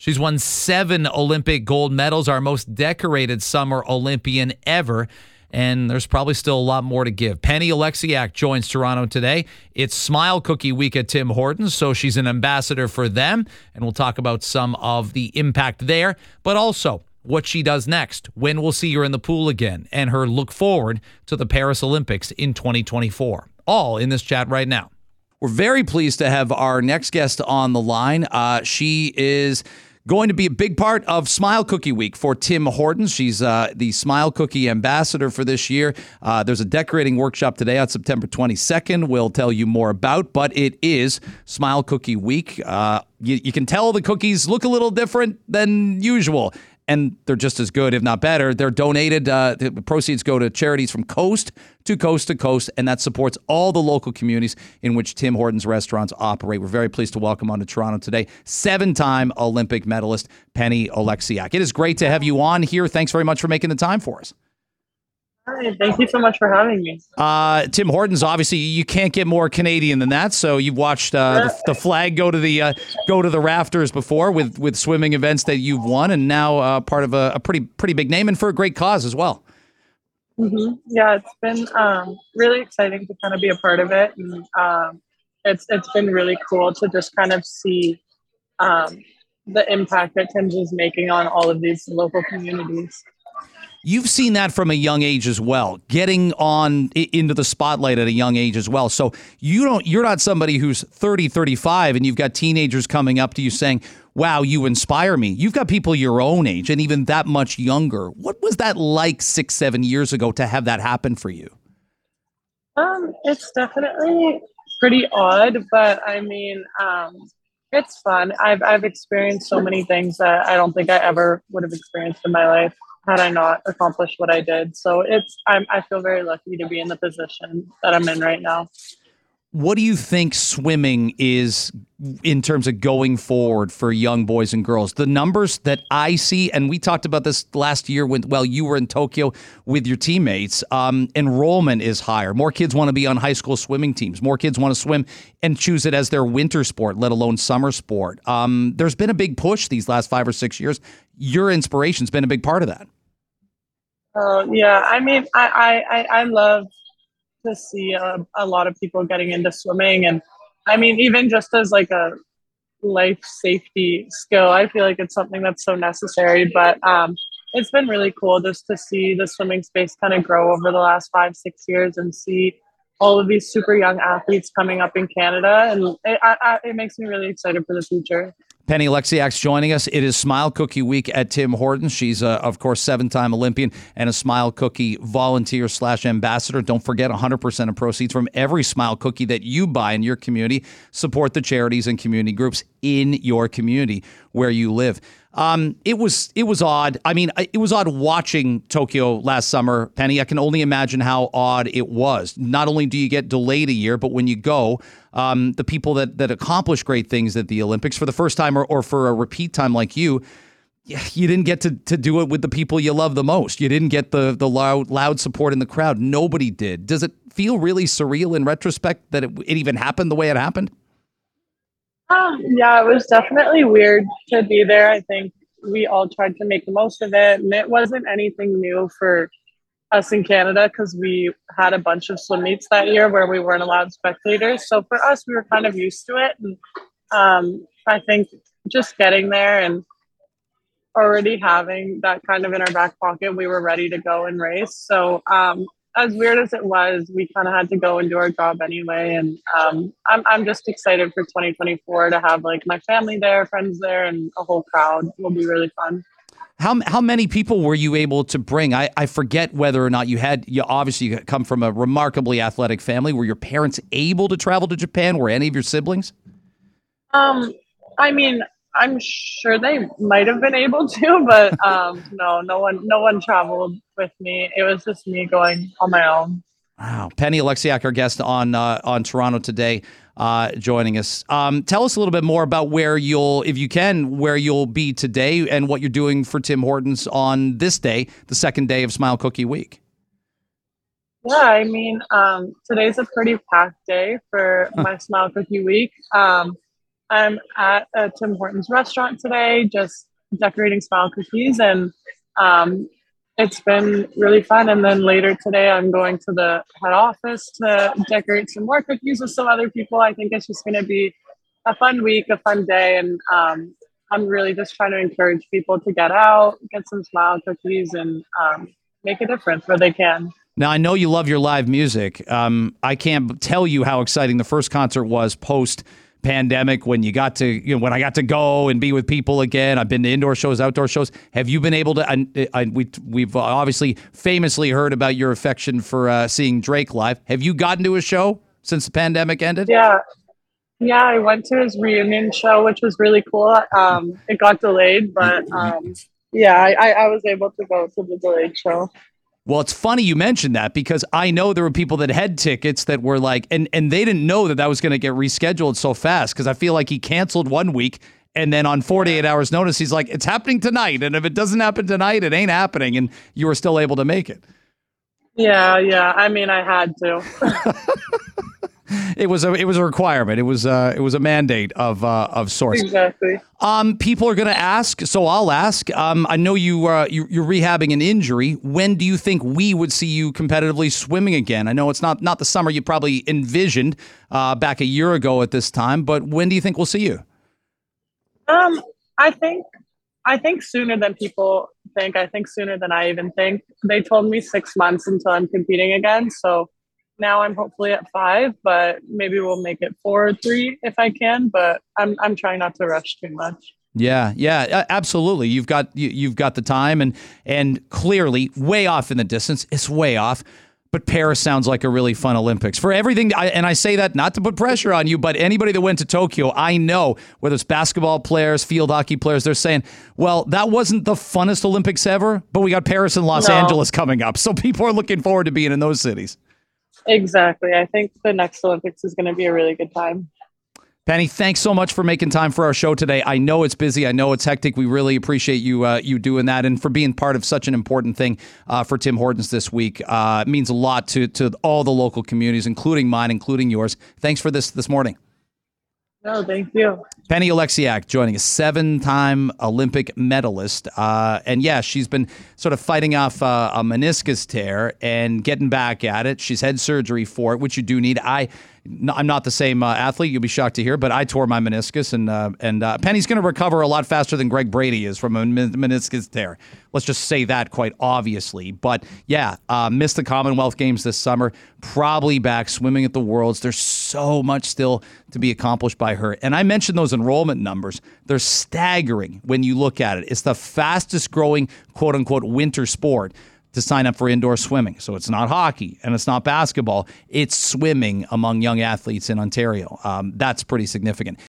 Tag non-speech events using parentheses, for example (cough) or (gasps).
She's won seven Olympic gold medals, our most decorated summer Olympian ever. And there's probably still a lot more to give. Penny Oleksiak joins Toronto today. It's Smile Cookie Week at Tim Hortons, so she's an ambassador for them. And we'll talk about some of the impact there, but also what she does next, when we'll see her in the pool again, and her look forward to the Paris Olympics in 2024. All in this chat right now. We're very pleased to have our next guest on the line. Uh, she is going to be a big part of Smile Cookie Week for Tim Hortons. She's uh, the Smile Cookie ambassador for this year. Uh, there's a decorating workshop today on September 22nd. We'll tell you more about, but it is Smile Cookie Week. Uh, you, you can tell the cookies look a little different than usual and they're just as good, if not better. They're donated. Uh, the proceeds go to charities from coast to coast to coast, and that supports all the local communities in which Tim Hortons restaurants operate. We're very pleased to welcome on to Toronto today seven-time Olympic medalist Penny Oleksiak. It is great to have you on here. Thanks very much for making the time for us. Hi, thank you so much for having me. Uh, Tim Hortons, obviously, you can't get more Canadian than that. So you've watched uh, the, the, flag go to the uh, go to the rafters before with with swimming events that you've won, and now uh, part of a, a, pretty pretty big name and for a great cause as well. Mm-hmm. Yeah, it's been um, really exciting to kind of be a part of it, and um, it's it's been really cool to just kind of see um, the impact that Tim's is making on all of these local communities. You've seen that from a young age as well, getting on into the spotlight at a young age as well. So you don't you're not somebody who's 30, 35 and you've got teenagers coming up to you saying, "Wow, you inspire me." You've got people your own age and even that much younger. What was that like 6, 7 years ago to have that happen for you? Um, it's definitely pretty odd, but I mean, um, it's fun. I've I've experienced so many things that I don't think I ever would have experienced in my life had I not accomplished what I did. So it's I'm, I feel very lucky to be in the position that I'm in right now. What do you think swimming is in terms of going forward for young boys and girls? The numbers that I see, and we talked about this last year when, well, you were in Tokyo with your teammates. Um, enrollment is higher. More kids want to be on high school swimming teams. More kids want to swim and choose it as their winter sport, let alone summer sport. Um, there's been a big push these last five or six years. Your inspiration's been a big part of that. Oh yeah, I mean, I I I love to see a, a lot of people getting into swimming, and I mean, even just as like a life safety skill, I feel like it's something that's so necessary. But um, it's been really cool just to see the swimming space kind of grow over the last five six years and see all of these super young athletes coming up in Canada, and it, I, I, it makes me really excited for the future. Penny Oleksiak's joining us. It is Smile Cookie Week at Tim Hortons. She's, uh, of course, seven-time Olympian and a Smile Cookie volunteer slash ambassador. Don't forget, 100% of proceeds from every Smile Cookie that you buy in your community support the charities and community groups in your community where you live. Um, it was it was odd. I mean, it was odd watching Tokyo last summer, Penny. I can only imagine how odd it was. Not only do you get delayed a year, but when you go, um, the people that that accomplish great things at the Olympics for the first time or, or for a repeat time like you, you didn't get to, to do it with the people you love the most. You didn't get the the loud loud support in the crowd. Nobody did. Does it feel really surreal in retrospect that it, it even happened the way it happened? (gasps) Yeah, it was definitely weird to be there. I think we all tried to make the most of it, and it wasn't anything new for us in Canada because we had a bunch of swim meets that year where we weren't allowed spectators. So for us, we were kind of used to it, and um, I think just getting there and already having that kind of in our back pocket, we were ready to go and race. So um, as weird as it was, we kind of had to go and do our job anyway. And um, I'm I'm just excited for 2024 to have like my family there, friends there, and a whole crowd. It will be really fun. How, how many people were you able to bring? I, I forget whether or not you had, you obviously come from a remarkably athletic family. Were your parents able to travel to Japan? Were any of your siblings? Um, I mean, I'm sure they might have been able to, (laughs) but um, no, no one, no one traveled with me. It was just me going on my own. Wow, Penny Oleksiak, our guest on uh, on Toronto today, uh, joining us. Um, tell us a little bit more about where you'll, if you can, where you'll be today and what you're doing for Tim Hortons on this day, the second day of Smile Cookie Week. Yeah, I mean, um, today's a pretty packed day for my Smile Cookie Week. Um, I'm at a Tim Hortons restaurant today, just decorating smile cookies, and um, it's been really fun. And then later today, I'm going to the head office to decorate some more cookies with some other people. I think it's just going to be a fun week, a fun day, and um, I'm really just trying to encourage people to get out, get some smile cookies, and um, make a difference where they can. Now I know you love your live music. Um, I can't tell you how exciting the first concert was post pandemic when you got to you know when I got to go and be with people again. I've been to indoor shows, outdoor shows. Have you been able to? I, I, we we've obviously famously heard about your affection for uh, seeing Drake live. Have you gotten to a show since the pandemic ended? Yeah. Yeah, I went to his reunion show, which was really cool. Um, it got delayed, but um, yeah, I, I was able to go to the delayed show. Well, it's funny you mentioned that because I know there were people that had tickets that were like, and and they didn't know that that was going to get rescheduled so fast because I feel like he canceled one week and then on 48 hours notice he's like, it's happening tonight, and if it doesn't happen tonight, it ain't happening, and you were still able to make it. Yeah, yeah. I mean, I had to. (laughs) it was a it was a requirement. It was uh it was a mandate of uh, of sorts. Exactly. Um, people are going to ask, so I'll ask. Um, I know you, uh, you you're rehabbing an injury. When do you think we would see you competitively swimming again? I know it's not not the summer you probably envisioned uh, back a year ago at this time, but when do you think we'll see you? Um, I think I think sooner than people think. I think sooner than I even think. They told me six months until I'm competing again, so now I'm hopefully at five, but maybe we'll make it four or three if I can. But I'm I'm trying not to rush too much. Yeah, yeah, absolutely. You've got you, you've got the time, and and clearly way off in the distance. It's way off. But Paris sounds like a really fun Olympics for everything. I, and I say that not to put pressure on you, but anybody that went to Tokyo, I know whether it's basketball players, field hockey players, they're saying, well, that wasn't the funnest Olympics ever, but we got Paris and Los no. Angeles coming up. So people are looking forward to being in those cities. Exactly. I think the next Olympics is going to be a really good time. Penny, thanks so much for making time for our show today. I know it's busy. I know it's hectic. We really appreciate you uh, you doing that and for being part of such an important thing uh, for Tim Hortons this week. Uh, it means a lot to to all the local communities, including mine, including yours. Thanks for this this morning. No, thank you. Penny Oleksiak joining us, seven-time Olympic medalist, uh, and yeah, she's been sort of fighting off uh, a meniscus tear and getting back at it. She's had surgery for it, which you do need. I I'm not the same uh, athlete. You'll be shocked to hear, but I tore my meniscus, and uh, and uh, Penny's going to recover a lot faster than Greg Brady is from a meniscus tear. Let's just say that quite obviously. But yeah, uh, missed the Commonwealth Games this summer. Probably back swimming at the Worlds. There's so much still to be accomplished by her, and I mentioned those enrollment numbers. They're staggering when you look at it. It's the fastest growing quote unquote winter sport to sign up for indoor swimming. So it's not hockey and it's not basketball. It's swimming among young athletes in Ontario. Um, that's pretty significant.